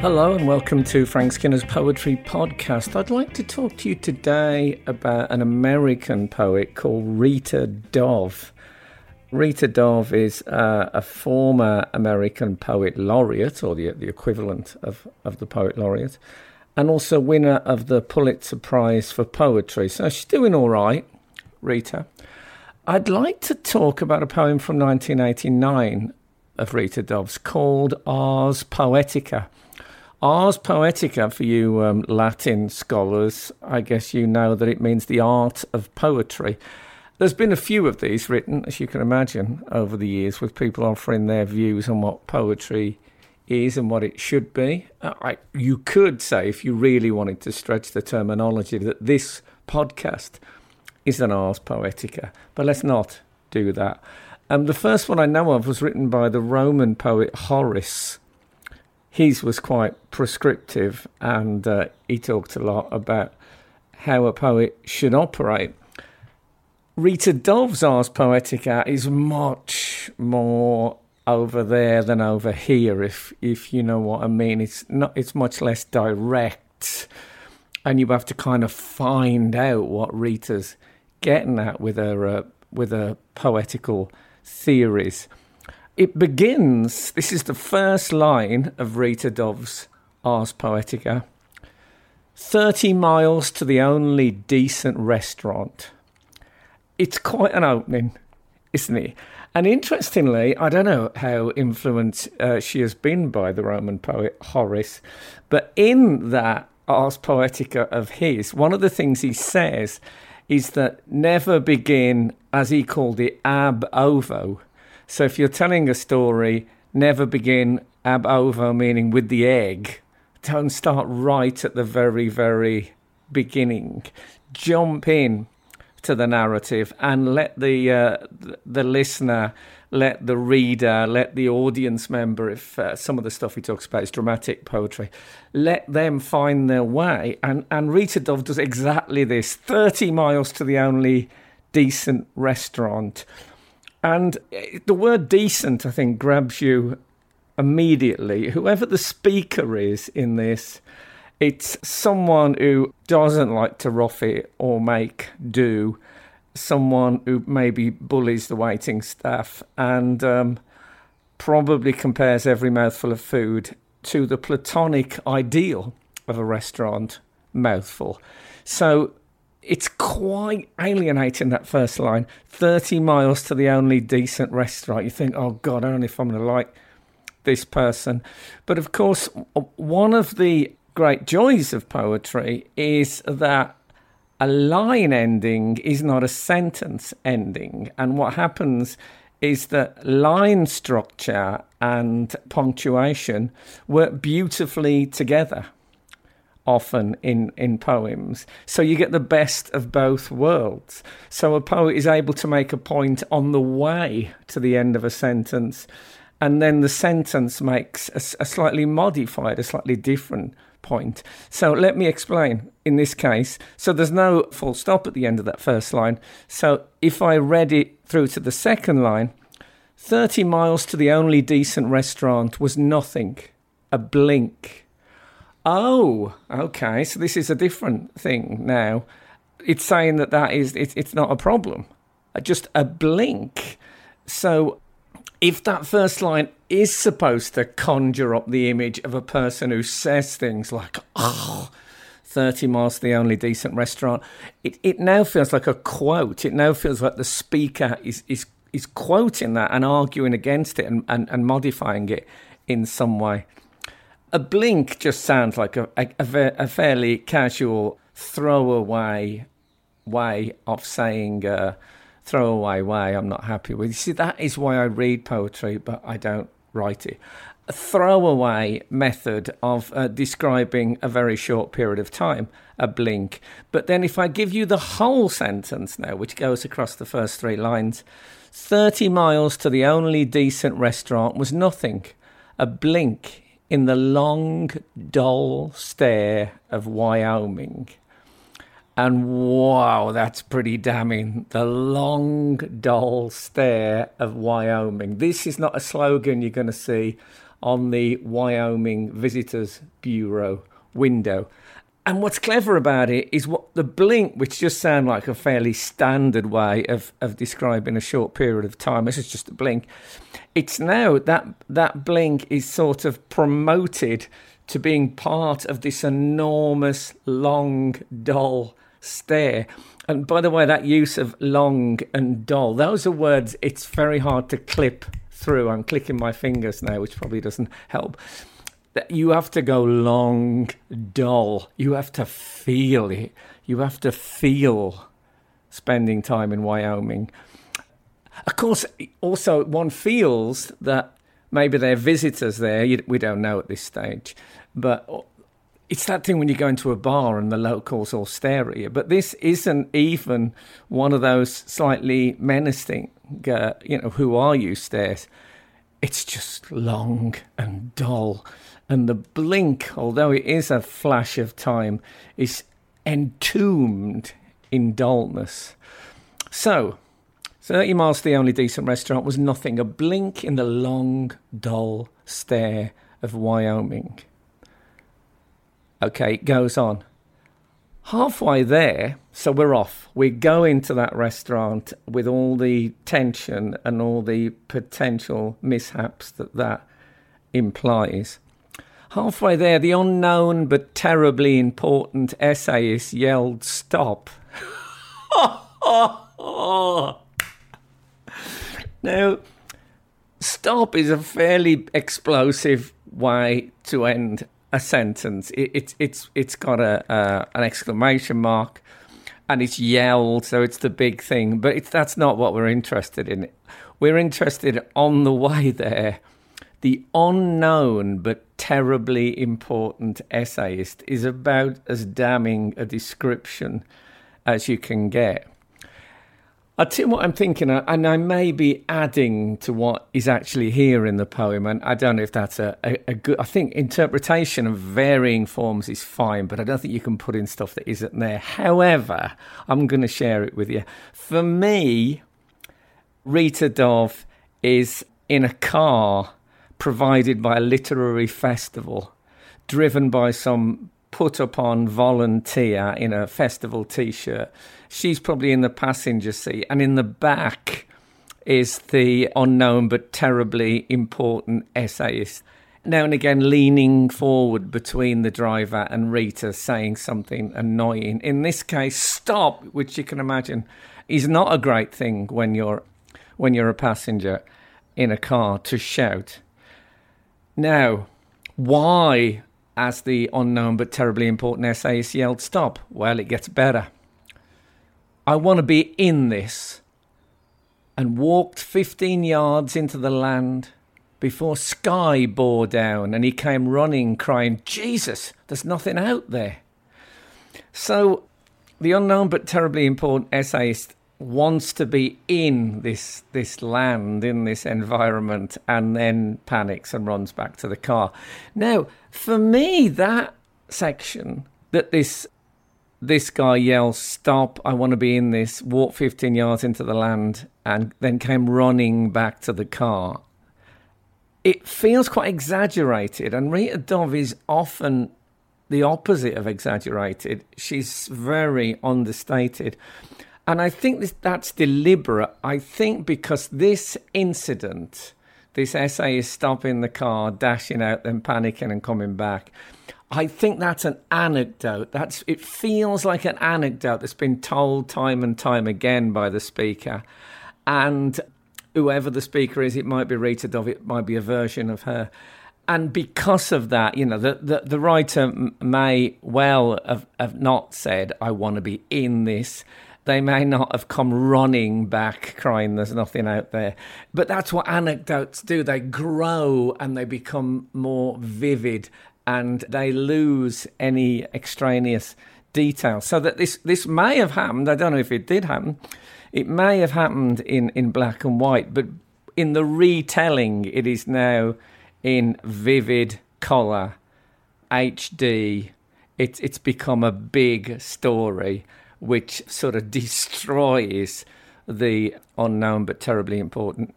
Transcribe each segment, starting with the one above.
Hello and welcome to Frank Skinner's Poetry Podcast. I'd like to talk to you today about an American poet called Rita Dove. Rita Dove is uh, a former American poet laureate, or the, the equivalent of, of the poet laureate, and also winner of the Pulitzer Prize for Poetry. So she's doing all right, Rita. I'd like to talk about a poem from 1989 of Rita Dove's called Ars Poetica. Ars Poetica, for you um, Latin scholars, I guess you know that it means the art of poetry. There's been a few of these written, as you can imagine, over the years, with people offering their views on what poetry is and what it should be. Uh, I, you could say, if you really wanted to stretch the terminology, that this podcast is an Ars Poetica, but let's not do that. Um, the first one I know of was written by the Roman poet Horace his was quite prescriptive and uh, he talked a lot about how a poet should operate. Rita Dove's Ars Poetica is much more over there than over here, if if you know what I mean. It's not. It's much less direct, and you have to kind of find out what Rita's getting at with her uh, with her poetical theories. It begins, this is the first line of Rita Dove's Ars Poetica 30 miles to the only decent restaurant. It's quite an opening, isn't it? And interestingly, I don't know how influenced uh, she has been by the Roman poet Horace, but in that Ars Poetica of his, one of the things he says is that never begin, as he called it, ab ovo, so if you're telling a story, never begin ab ovo, meaning with the egg. Don't start right at the very, very beginning. Jump in to the narrative and let the uh, the listener, let the reader, let the audience member, if uh, some of the stuff he talks about is dramatic poetry, let them find their way. And and Rita Dove does exactly this. Thirty miles to the only decent restaurant and the word decent, I think, grabs you immediately. Whoever the speaker is in this, it's someone who doesn't like to rough it or make do, someone who maybe bullies the waiting staff and um, probably compares every mouthful of food to the platonic ideal of a restaurant mouthful. So it's quite alienating that first line. 30 miles to the only decent restaurant. You think oh god i don't know if i'm going to like this person. But of course one of the great joys of poetry is that a line ending is not a sentence ending. And what happens is that line structure and punctuation work beautifully together often in, in poems. So you get the best of both worlds. So a poet is able to make a point on the way to the end of a sentence, and then the sentence makes a, a slightly modified, a slightly different point. So let me explain in this case. So there's no full stop at the end of that first line. So if I read it through to the second line, 30 miles to the only decent restaurant was nothing, a blink Oh, okay. So this is a different thing now. It's saying that that is it, it's not a problem, uh, just a blink. So if that first line is supposed to conjure up the image of a person who says things like, "Oh." 30 miles to the only decent restaurant. It, it now feels like a quote. It now feels like the speaker is, is, is quoting that and arguing against it and, and, and modifying it in some way a blink just sounds like a, a, a, fairly casual throwaway way of saying uh, throwaway way I'm not happy with. You see, that is why I read poetry, but I don't write it. A throwaway method of uh, describing a very short period of time, a blink. But then if I give you the whole sentence now, which goes across the first three lines, 30 miles to the only decent restaurant was nothing. A blink in the long, dull stare of Wyoming. And wow, that's pretty damning. The long, dull stare of Wyoming. This is not a slogan you're going to see on the Wyoming Visitors Bureau window. And what's clever about it is what the blink, which just sound like a fairly standard way of, of describing a short period of time. This is just a blink. It's now that that blink is sort of promoted to being part of this enormous, long, dull stare. And by the way, that use of long and dull, those are words it's very hard to clip through. I'm clicking my fingers now, which probably doesn't help that you have to go long, dull. You have to feel it. You have to feel spending time in Wyoming. Of course, also one feels that maybe they're visitors there. We don't know at this stage, but it's that thing when you go into a bar and the locals all stare at you. But this isn't even one of those slightly menacing, uh, you know, who are you stares. It's just long and dull and the blink, although it is a flash of time, is entombed in dullness. So, 30 miles to the only decent restaurant was nothing, a blink in the long, dull stare of Wyoming. Okay, it goes on. Halfway there, so we're off. We go into that restaurant with all the tension and all the potential mishaps that that implies. Halfway there, the unknown but terribly important essayist yelled, Stop. now, stop is a fairly explosive way to end a sentence. It, it, it's, it's got a, uh, an exclamation mark and it's yelled, so it's the big thing. But that's not what we're interested in. We're interested on the way there the unknown but terribly important essayist is about as damning a description as you can get. I'll tell you what I'm thinking, and I may be adding to what is actually here in the poem, and I don't know if that's a, a, a, good. I think interpretation of varying forms is fine, but I don't think you can put in stuff that isn't there. However, I'm going to share it with you. For me, Rita Dove is in a car provided by a literary festival, driven by some put upon volunteer in a festival t shirt. She's probably in the passenger seat, and in the back is the unknown but terribly important essayist. Now and again, leaning forward between the driver and Rita, saying something annoying. In this case, stop, which you can imagine is not a great thing when you're when you're a passenger in a car to shout. Now, why, as the unknown but terribly important essayist yelled, stop? Well, it gets better. I want to be in this and walked 15 yards into the land before sky bore down and he came running crying, Jesus, there's nothing out there. So the unknown but terribly important essayist wants to be in this this land in this environment and then panics and runs back to the car. Now for me that section that this this guy yells stop i want to be in this walk 15 yards into the land and then came running back to the car. It feels quite exaggerated and rita dove is often the opposite of exaggerated. She's very understated and I think this, that's deliberate. I think because this incident, this essay is stopping the car, dashing out, then panicking and coming back. I think that's an anecdote. That's it feels like an anecdote that's been told time and time again by the speaker. And whoever the speaker is, it might be Rita Dove, it might be a version of her. And because of that, you know, the, the, the writer may well have, have not said, I want to be in this they may not have come running back crying there's nothing out there. But that's what anecdotes do. They grow and they become more vivid and they lose any extraneous detail. So that this, this may have happened, I don't know if it did happen, it may have happened in, in black and white, but in the retelling, it is now in vivid colour, HD. It's, it's become a big story which sort of destroys the unknown but terribly important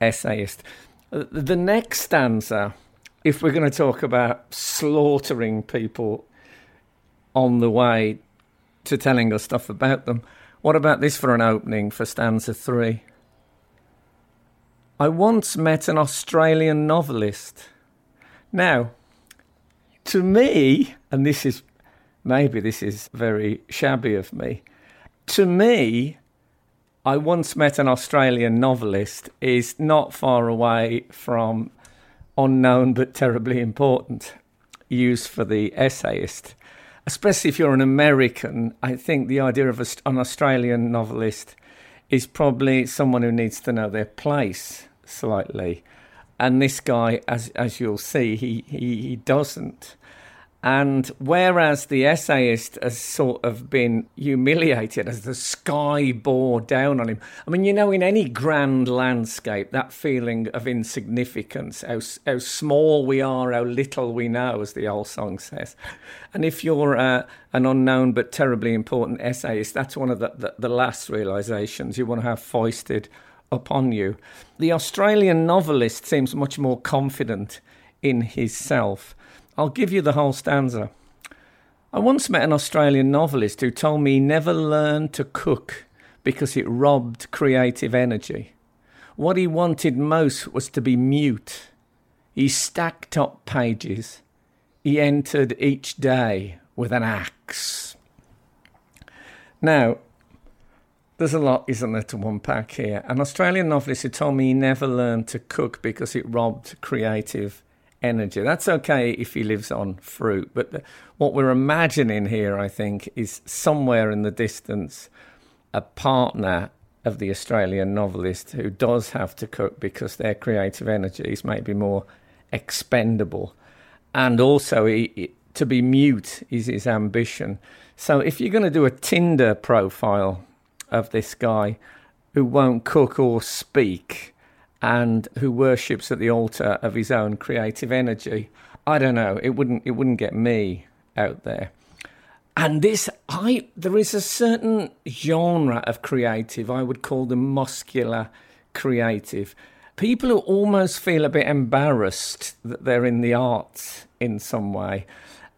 essayist. The next stanza, if we're going to talk about slaughtering people on the way to telling us stuff about them, what about this for an opening for stanza three? I once met an Australian novelist. Now, to me, and this is maybe this is very shabby of me, to me, I once met an Australian novelist is not far away from unknown but terribly important use for the essayist. Especially if you're an American, I think the idea of an Australian novelist is probably someone who needs to know their place slightly. And this guy, as as you'll see, he, he, he doesn't. And whereas the essayist has sort of been humiliated as the sky bore down on him, I mean, you know, in any grand landscape, that feeling of insignificance, how, how small we are, how little we know, as the old song says. And if you're uh, an unknown but terribly important essayist, that's one of the, the, the last realizations you want to have foisted upon you. The Australian novelist seems much more confident in his self I'll give you the whole stanza. I once met an Australian novelist who told me he never learned to cook because it robbed creative energy. What he wanted most was to be mute. He stacked up pages. He entered each day with an axe. Now, there's a lot, isn't there, to unpack here. An Australian novelist who told me he never learned to cook because it robbed creative energy. That's okay if he lives on fruit, but the, what we're imagining here, I think, is somewhere in the distance a partner of the Australian novelist who does have to cook because their creative energies may be more expendable. And also, he, to be mute is his ambition. So, if you're going to do a Tinder profile of this guy who won't cook or speak, and who worships at the altar of his own creative energy. I don't know. It wouldn't. It wouldn't get me out there. And this, I there is a certain genre of creative. I would call them muscular creative. People who almost feel a bit embarrassed that they're in the arts in some way,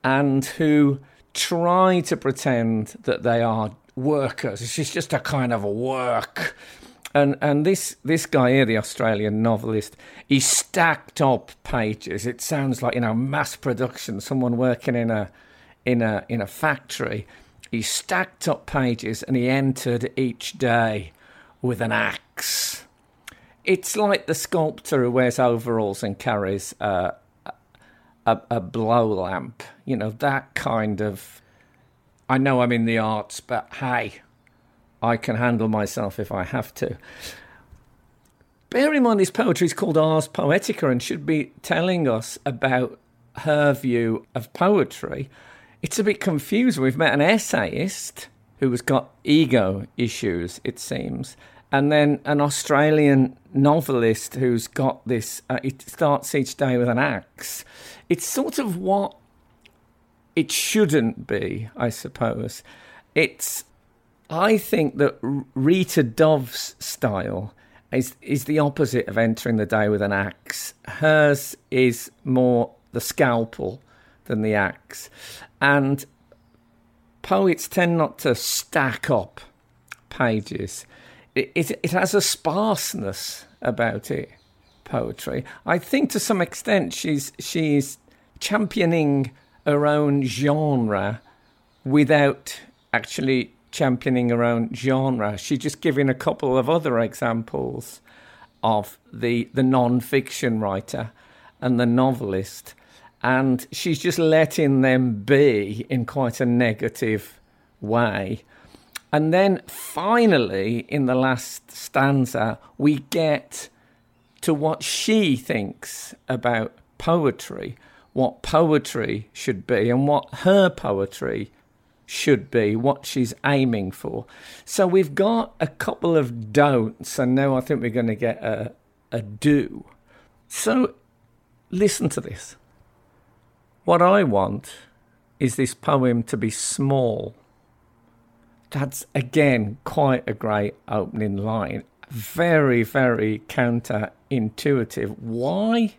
and who try to pretend that they are workers. It's just a kind of a work and and this this guy here, the Australian novelist, he stacked up pages. It sounds like you know mass production, someone working in a in a in a factory. He stacked up pages and he entered each day with an axe. It's like the sculptor who wears overalls and carries a, a, a blow lamp. You know that kind of. I know I'm in the arts, but hey, I can handle myself if I have to. Bear in mind, this poetry is called Ars Poetica and should be telling us about her view of poetry. It's a bit confusing. We've met an essayist who has got ego issues, it seems, and then an Australian novelist who's got this. Uh, it starts each day with an axe. It's sort of what it shouldn't be, I suppose. It's I think that Rita Dove's style is is the opposite of entering the day with an axe. Hers is more the scalpel than the axe, and poets tend not to stack up pages. It, it, it has a sparseness about it. Poetry, I think, to some extent, she's she's championing her own genre without actually championing her own genre. She's just giving a couple of other examples of the the non-fiction writer and the novelist, and she's just letting them be in quite a negative way. And then finally, in the last stanza, we get to what she thinks about poetry, what poetry should be, and what her poetry should be, what she's aiming for. So we've got a couple of don'ts, and now I think we're going to get a, a do. So listen to this. What I want is this poem to be small, That's again quite a great opening line. Very, very counterintuitive. Why?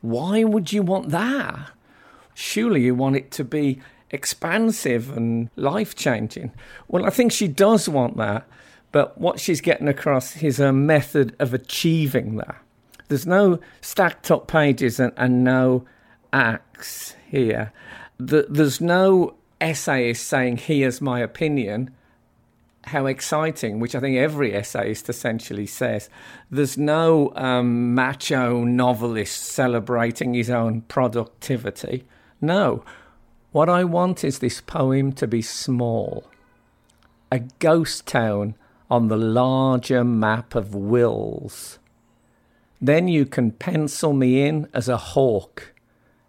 Why would you want that? Surely you want it to be expansive and life changing. Well, I think she does want that, but what she's getting across is a method of achieving that. There's no stacked up pages and, and no axe here. The, there's no essayist saying, Here's my opinion. How exciting, which I think every essayist essentially says. There's no um, macho novelist celebrating his own productivity. No. What I want is this poem to be small, a ghost town on the larger map of wills. Then you can pencil me in as a hawk.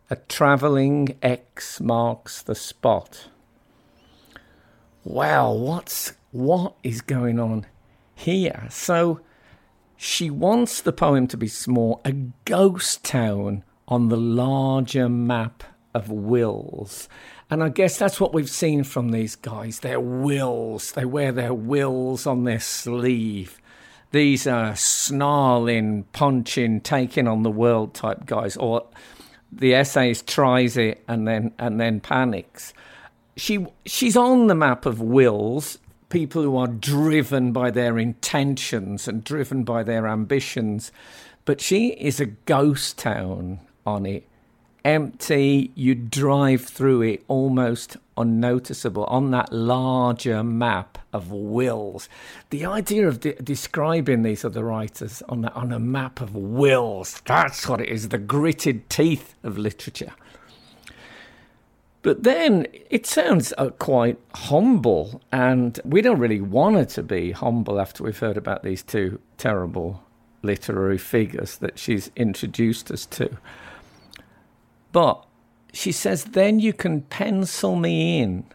A travelling X marks the spot. Wow, what's what is going on here? So she wants the poem to be small, a ghost town on the larger map of wills. And I guess that's what we've seen from these guys. Their wills. They wear their wills on their sleeve. These are snarling, punching, taking on the world type guys. Or the essayist tries it and then and then panics. She she's on the map of wills, people who are driven by their intentions and driven by their ambitions. But she is a ghost town on it empty, you drive through it almost unnoticeable on that larger map of wills. The idea of de- describing these other writers on, the, on a map of wills, that's what it is the gritted teeth of literature. But then it sounds uh, quite humble, and we don't really want her to be humble after we've heard about these two terrible literary figures that she's introduced us to. But she says, then you can pencil me in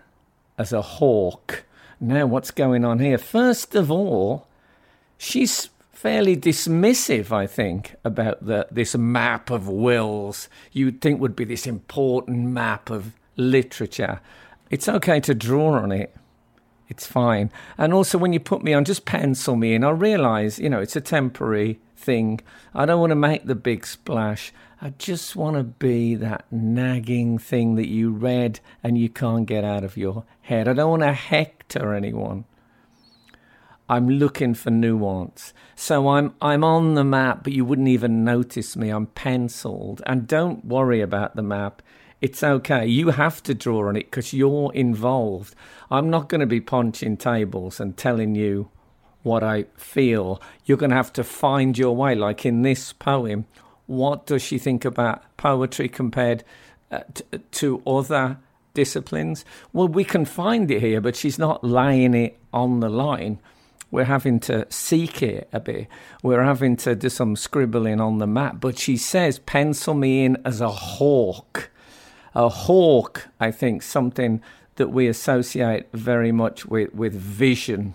as a hawk. Now, what's going on here? First of all, she's fairly dismissive, I think, about the, this map of wills you'd think would be this important map of literature. It's okay to draw on it. It's fine. And also, when you put me on, just pencil me in. I realize, you know, it's a temporary thing. I don't want to make the big splash. I just want to be that nagging thing that you read and you can't get out of your head. I don't want to hector anyone. I'm looking for nuance. So I'm I'm on the map, but you wouldn't even notice me. I'm penciled. And don't worry about the map. It's okay. You have to draw on it because you're involved. I'm not going to be punching tables and telling you what I feel. You're going to have to find your way, like in this poem what does she think about poetry compared uh, t- to other disciplines? Well, we can find it here, but she's not laying it on the line. We're having to seek it a bit. We're having to do some scribbling on the map. But she says, pencil me in as a hawk. A hawk, I think, something that we associate very much with, with vision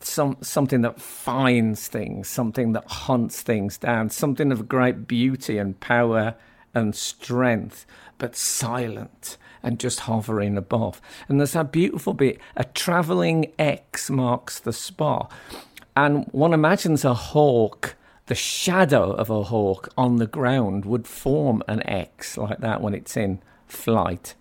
some something that finds things, something that hunts things down, something of great beauty and power and strength, but silent and just hovering above. And there's that beautiful bit: a travelling X marks the spot, and one imagines a hawk. The shadow of a hawk on the ground would form an X like that when it's in flight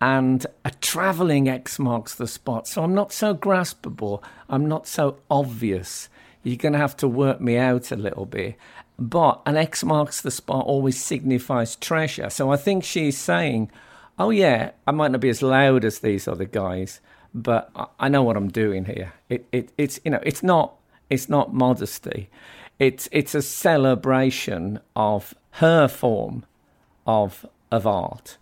and a travelling X marks the spot. So I'm not so graspable, I'm not so obvious. You're going to have to work me out a little bit. But an X marks the spot always signifies treasure. So I think she's saying, oh, yeah, I might not be as loud as these other guys, but I know what I'm doing here. It, it, it's, you know, it's not, it's not modesty. It's, it's a celebration of her form of, of art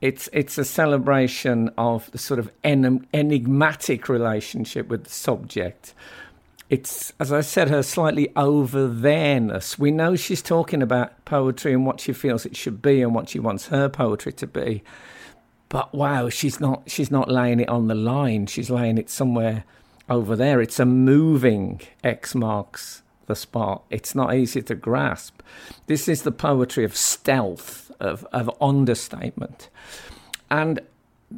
it's it's a celebration of the sort of en- enigmatic relationship with the subject. It's, as I said, her slightly over there-ness. We know she's talking about poetry and what she feels it should be and what she wants her poetry to be. But wow, she's not she's not laying it on the line. She's laying it somewhere over there. It's a moving X marks the spot. It's not easy to grasp. This is the poetry of stealth, of, of understatement. And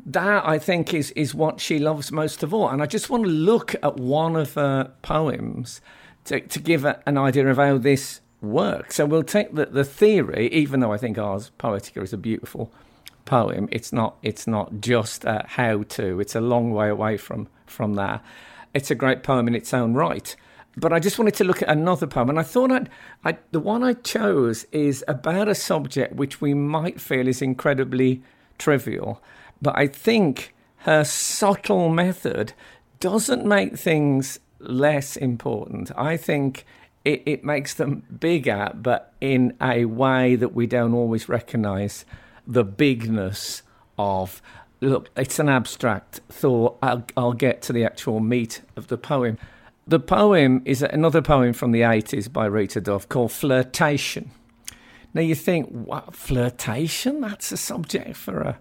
that I think is is what she loves most of all. And I just want to look at one of her poems to, to give a, an idea of how this works. So we'll take the, the theory, even though I think Ars Poetica is a beautiful poem. It's not it's not just a how to. It's a long way away from from that. It's a great poem in its own right. But I just wanted to look at another poem, and I thought I'd, I, the one I chose is about a subject which we might feel is incredibly trivial, but I think her subtle method doesn't make things less important. I think it, it makes them bigger, but in a way that we don't always recognize the bigness of. Look, it's an abstract thought. I'll, I'll get to the actual meat of the poem. The poem is another poem from the 80s by Rita Dove called Flirtation. Now you think, what, flirtation? That's a subject for a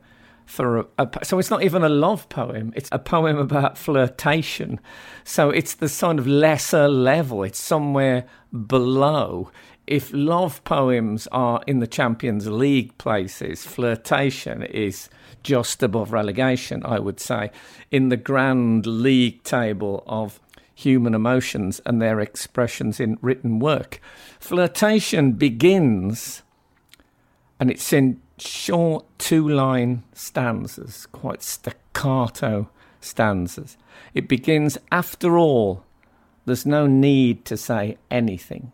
for a, a, so it's not even a love poem it's a poem about flirtation so it's the sort of lesser level it's somewhere below if love poems are in the champions league places flirtation is just above relegation i would say in the grand league table of human emotions and their expressions in written work flirtation begins and it's in short two line stanzas, quite staccato stanzas. It begins, after all, there's no need to say anything.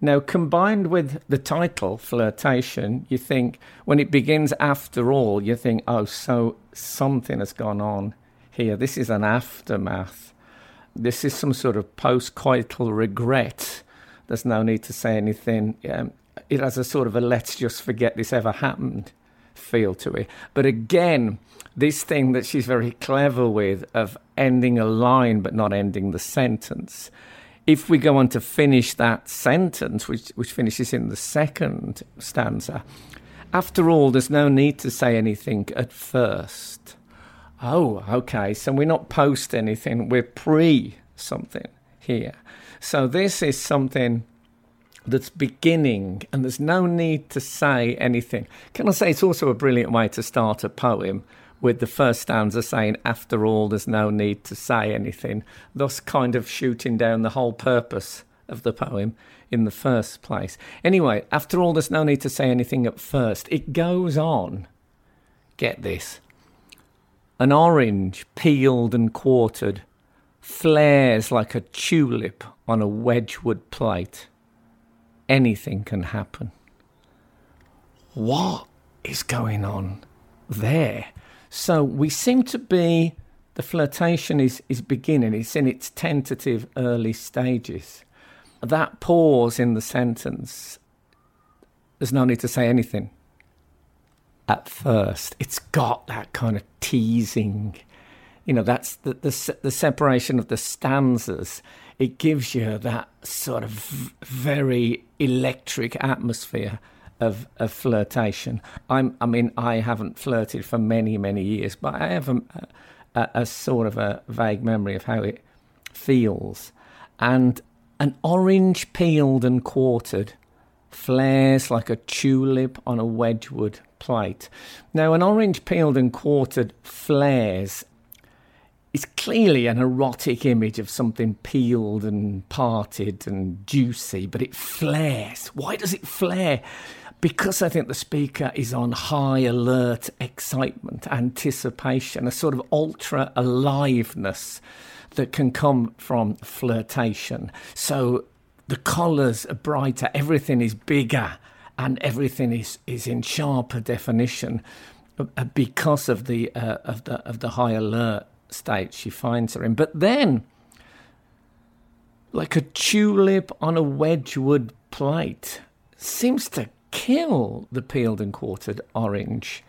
Now, combined with the title, Flirtation, you think, when it begins after all, you think, oh, so something has gone on here. This is an aftermath. This is some sort of post coital regret. There's no need to say anything. Um, it has a sort of a let's just forget this ever happened feel to it. But again, this thing that she's very clever with of ending a line but not ending the sentence. If we go on to finish that sentence, which, which finishes in the second stanza, after all, there's no need to say anything at first. Oh, okay, so we're not post anything, we're pre something here. So this is something that's beginning, and there's no need to say anything. Can I say it's also a brilliant way to start a poem with the first stanza saying, After all, there's no need to say anything, thus kind of shooting down the whole purpose of the poem in the first place. Anyway, after all, there's no need to say anything at first. It goes on. Get this. An orange, peeled and quartered, flares like a tulip on a Wedgwood plate anything can happen. What is going on there? So we seem to be, the flirtation is, is beginning, it's in its tentative early stages. That pause in the sentence, there's no need to say anything at first. It's got that kind of teasing, you know, that's the, the, the separation of the stanzas it gives you that sort of very electric atmosphere of, of flirtation. I'm, I mean, I haven't flirted for many, many years, but I have a, a, a sort of a vague memory of how it feels. And an orange peeled and quartered flares like a tulip on a Wedgwood plate. Now, an orange peeled and quartered flares is clearly an erotic image of something peeled and parted and juicy, but it flares. Why does it flare? Because I think the speaker is on high alert excitement, anticipation, a sort of ultra aliveness that can come from flirtation. So the colours are brighter, everything is bigger, and everything is, is in sharper definition uh, because of the uh, of the of the high alert state she finds her in. But then, like a tulip on a Wedgwood plate, seems to kill the peeled and quartered orange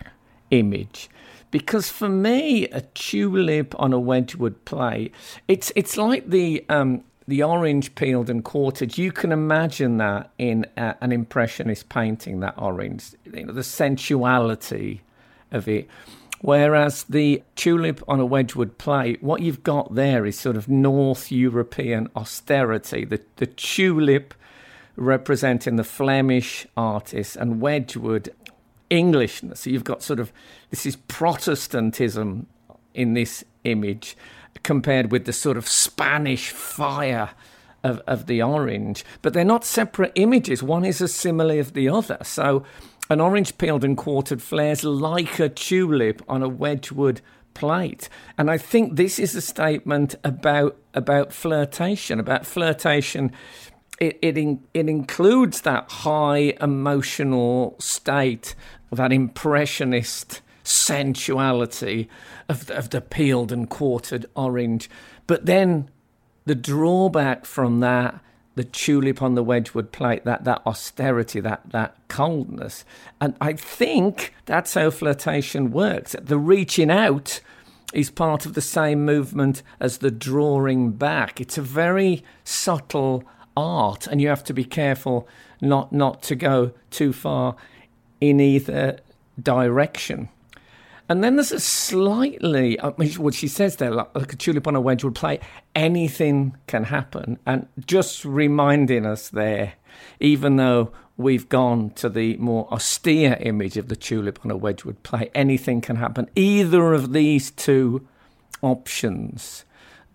image. Because for me, a tulip on a Wedgwood plate, it's it's like the um, the orange peeled and quartered. You can imagine that in a, an impressionist painting. That orange, you know, the sensuality of it. Whereas the tulip on a Wedgwood plate, what you've got there is sort of North European austerity. The, the tulip representing the Flemish artist and Wedgwood Englishness. So you've got sort of this is Protestantism in this image compared with the sort of Spanish fire of, of the orange. But they're not separate images. One is a simile of the other. So an orange peeled and quartered flares like a tulip on a Wedgwood plate. And I think this is a statement about about flirtation, about flirtation. It it, in, it includes that high emotional state, that impressionist sensuality of the, of the peeled and quartered orange. But then the drawback from that the tulip on the Wedgwood plate, that that austerity, that that coldness. And I think that's how flirtation works. The reaching out is part of the same movement as the drawing back. It's a very subtle art, and you have to be careful not not to go too far in either direction. And then there's a slightly, I mean, what she says there, like, like a tulip on a Wedgwood plate, anything can happen. And just reminding us there, even though we've gone to the more austere image of the tulip on a Wedgwood plate, anything can happen. Either of these two options,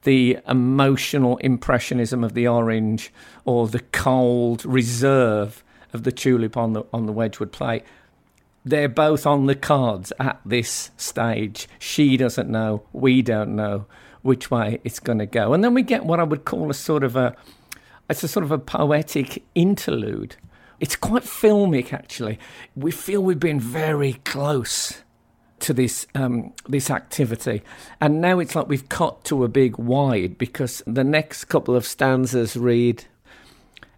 the emotional impressionism of the orange or the cold reserve of the tulip on the on the Wedgwood plate, they're both on the cards at this stage. She doesn't know, we don't know which way it's going to go. And then we get what I would call a sort of a it's a sort of a poetic interlude. It's quite filmic actually. We feel we've been very close to this um, this activity, and now it's like we've cut to a big wide because the next couple of stanzas read.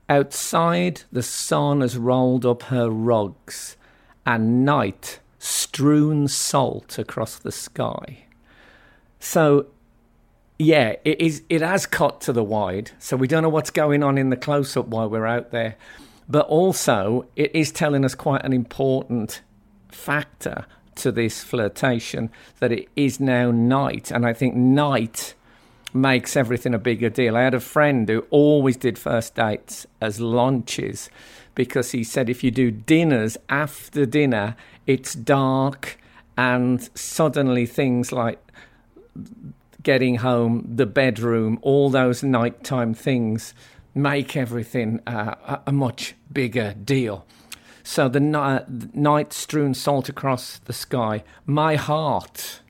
Outside, the sun has rolled up her rugs and night strewn salt across the sky. So, yeah, it is. It has cut to the wide, so we don't know what's going on in the close up while we're out there. But also, it is telling us quite an important factor to this flirtation that it is now night, and I think night makes everything a bigger deal. I had a friend who always did first dates as lunches because he said if you do dinners after dinner, it's dark and suddenly things like getting home, the bedroom, all those nighttime things make everything uh, a much bigger deal. So the night strewn salt across the sky, my heart,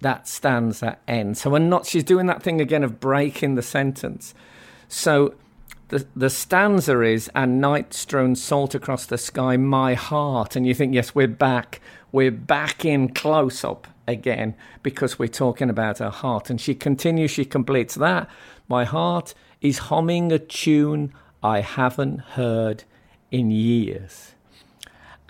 that stands at end. So we're not, she's doing that thing again of breaking the sentence. So the, the stanza is, and night strewn salt across the sky, my heart. And you think, yes, we're back. We're back in close up again because we're talking about her heart. And she continues, she completes that. My heart is humming a tune I haven't heard in years.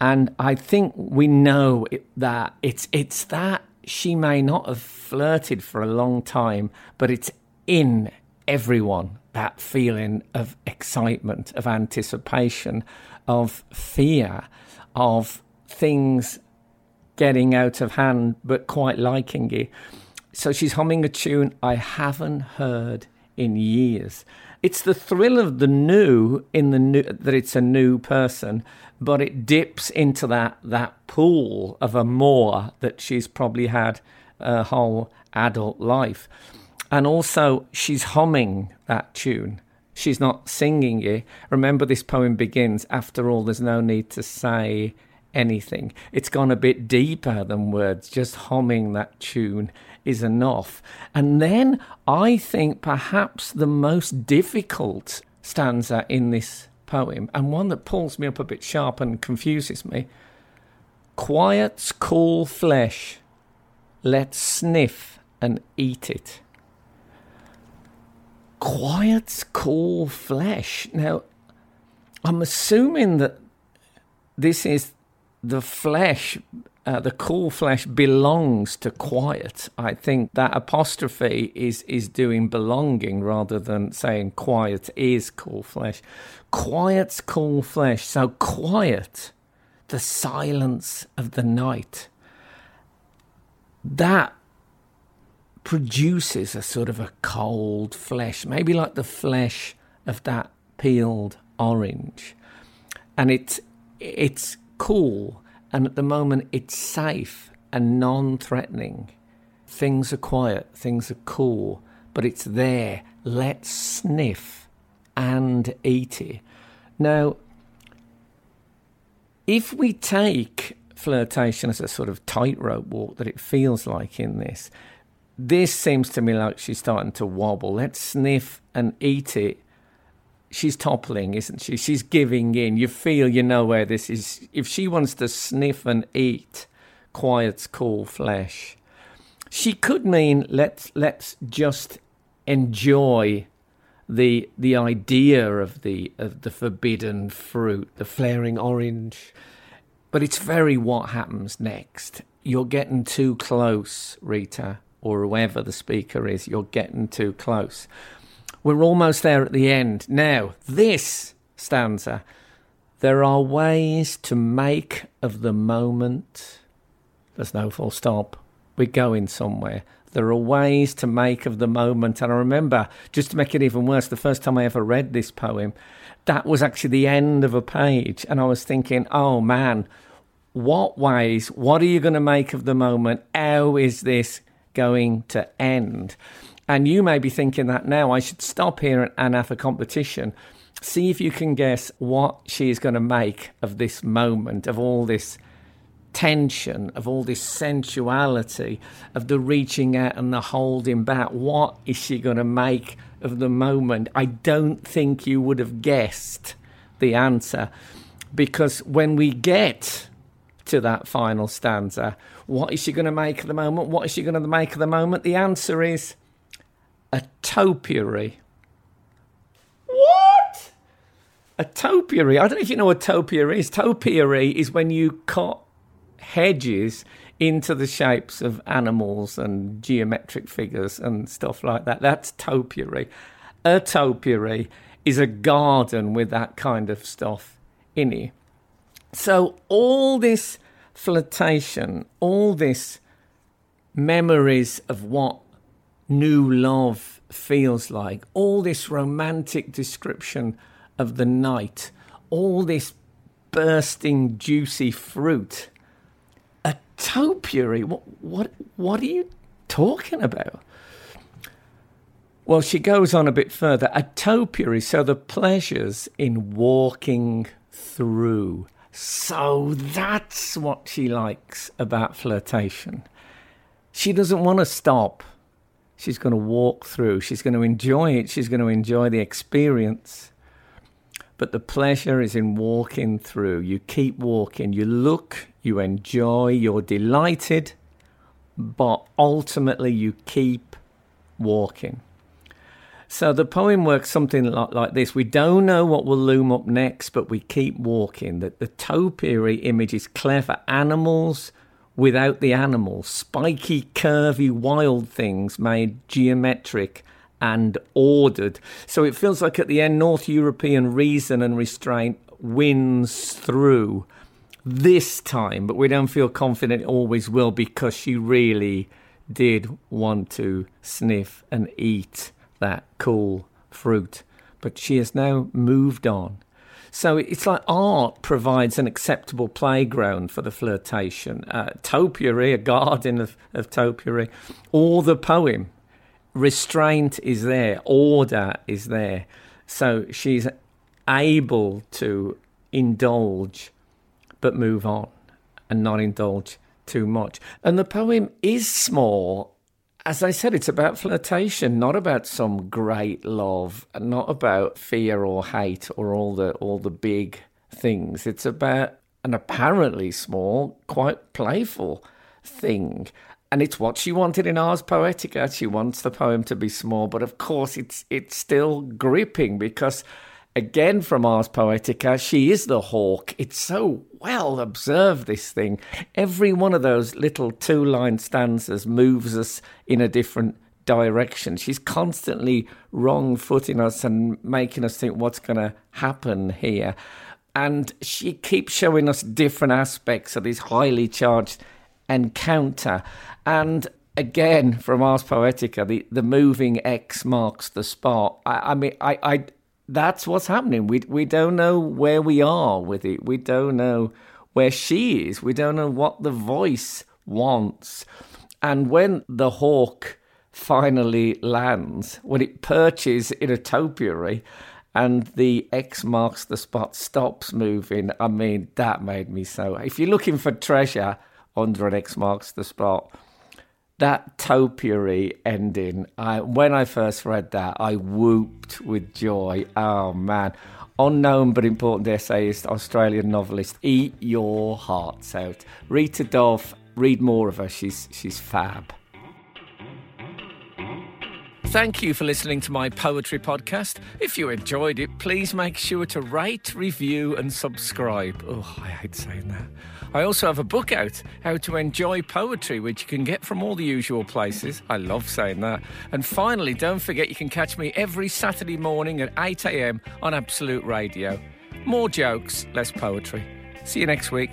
And I think we know that it's it's that she may not have flirted for a long time, but it's in everyone that feeling of excitement, of anticipation, of fear, of things getting out of hand, but quite liking it. So she's humming a tune I haven't heard in years. It's the thrill of the new in the new that it's a new person, but it dips into that that pool of amour that she's probably had her whole adult life. And also, she's humming that tune. She's not singing it. Remember, this poem begins, after all, there's no need to say anything. It's gone a bit deeper than words. Just humming that tune is enough. And then I think perhaps the most difficult stanza in this poem, and one that pulls me up a bit sharp and confuses me quiet's cool flesh, let's sniff and eat it quiet, cool flesh. Now, I'm assuming that this is the flesh, uh, the cool flesh belongs to quiet. I think that apostrophe is is doing belonging rather than saying quiet is cool flesh. Quiet's cool flesh. So quiet, the silence of the night. That produces a sort of a cold flesh, maybe like the flesh of that peeled orange. And it's it's cool And at the moment, it's safe and non threatening. Things are quiet, things are cool, but it's there. Let's sniff and eat it. Now, if we take flirtation as a sort of tightrope walk that it feels like in this, this seems to me like she's starting to wobble. Let's sniff and eat it. She's toppling, isn't she? She's giving in. You feel you know where this is. If she wants to sniff and eat quiet, cool flesh, she could mean let's let's just enjoy the the idea of the of the forbidden fruit, the flaring orange. But it's very what happens next. You're getting too close, Rita or whoever the speaker is, you're getting too close. We're almost there at the end. Now, this stanza there are ways to make of the moment. There's no full stop. We're going somewhere. There are ways to make of the moment. And I remember, just to make it even worse, the first time I ever read this poem, that was actually the end of a page. And I was thinking, oh man, what ways, what are you going to make of the moment? How is this going to end. And you may be thinking that now I should stop here and have a competition. See if you can guess what she is going to make of this moment, of all this tension, of all this sensuality, of the reaching out and the holding back. What is she going to make of the moment? I don't think you would have guessed the answer because when we get to that final stanza. What is she going to make of the moment? What is she going to make of the moment? The answer is a topiary. What? A topiary. I don't know if you know what topiary is. Topiary is when you cut hedges into the shapes of animals and geometric figures and stuff like that. That's topiary. A topiary is a garden with that kind of stuff in it. So, all this flirtation, all this memories of what new love feels like, all this romantic description of the night, all this bursting, juicy fruit. A topiary? What, what, what are you talking about? Well, she goes on a bit further. A topiary, so the pleasures in walking through so that's what she likes about flirtation. She doesn't want to stop. She's going to walk through. She's going to enjoy it. She's going to enjoy the experience. But the pleasure is in walking through. You keep walking. You look, you enjoy, you're delighted, but ultimately you keep walking. So the poem works something like, this. We don't know what will loom up next, but we keep walking. That the topiary image is clever. Animals without the animals. Spiky, curvy, wild things made geometric and ordered. So it feels like at the end, North European reason and restraint wins through this time, but we don't feel confident it always will because she really did want to sniff and eat that cool fruit. But she has now moved on. So it's like art provides an acceptable playground for the flirtation. Uh, topiary, a garden of, of topiary, or the poem. Restraint is there, order is there. So she's able to indulge but move on and not indulge too much. And the poem is small as I said, it's about flirtation, not about some great love, not about fear or hate or all the all the big things. It's about an apparently small, quite playful thing. And it's what she wanted in Ars Poetica. She wants the poem to be small, but of course it's it's still gripping because again from Ars Poetica, she is the hawk. It's so well observe this thing. Every one of those little two line stanzas moves us in a different direction. She's constantly wrong footing us and making us think what's going to happen here. And she keeps showing us different aspects of this highly charged encounter. And again, from Ars Poetica, the, the moving X marks the spot. I, I mean, I, I, that's what's happening. We we don't know where we are with it. We don't know where she is. We don't know what the voice wants. And when the hawk finally lands, when it perches in a topiary and the X marks the spot stops moving, I mean, that made me so. If you're looking for treasure under an X marks the spot, that topiary ending, I, when I first read that, I whooped with joy. Oh man. Unknown but important essayist, Australian novelist, eat your hearts out. Rita Dove, read more of her. She's, she's fab. Thank you for listening to my poetry podcast. If you enjoyed it, please make sure to rate, review, and subscribe. Oh, I hate saying that. I also have a book out, How to Enjoy Poetry, which you can get from all the usual places. I love saying that. And finally, don't forget you can catch me every Saturday morning at 8 a.m. on Absolute Radio. More jokes, less poetry. See you next week.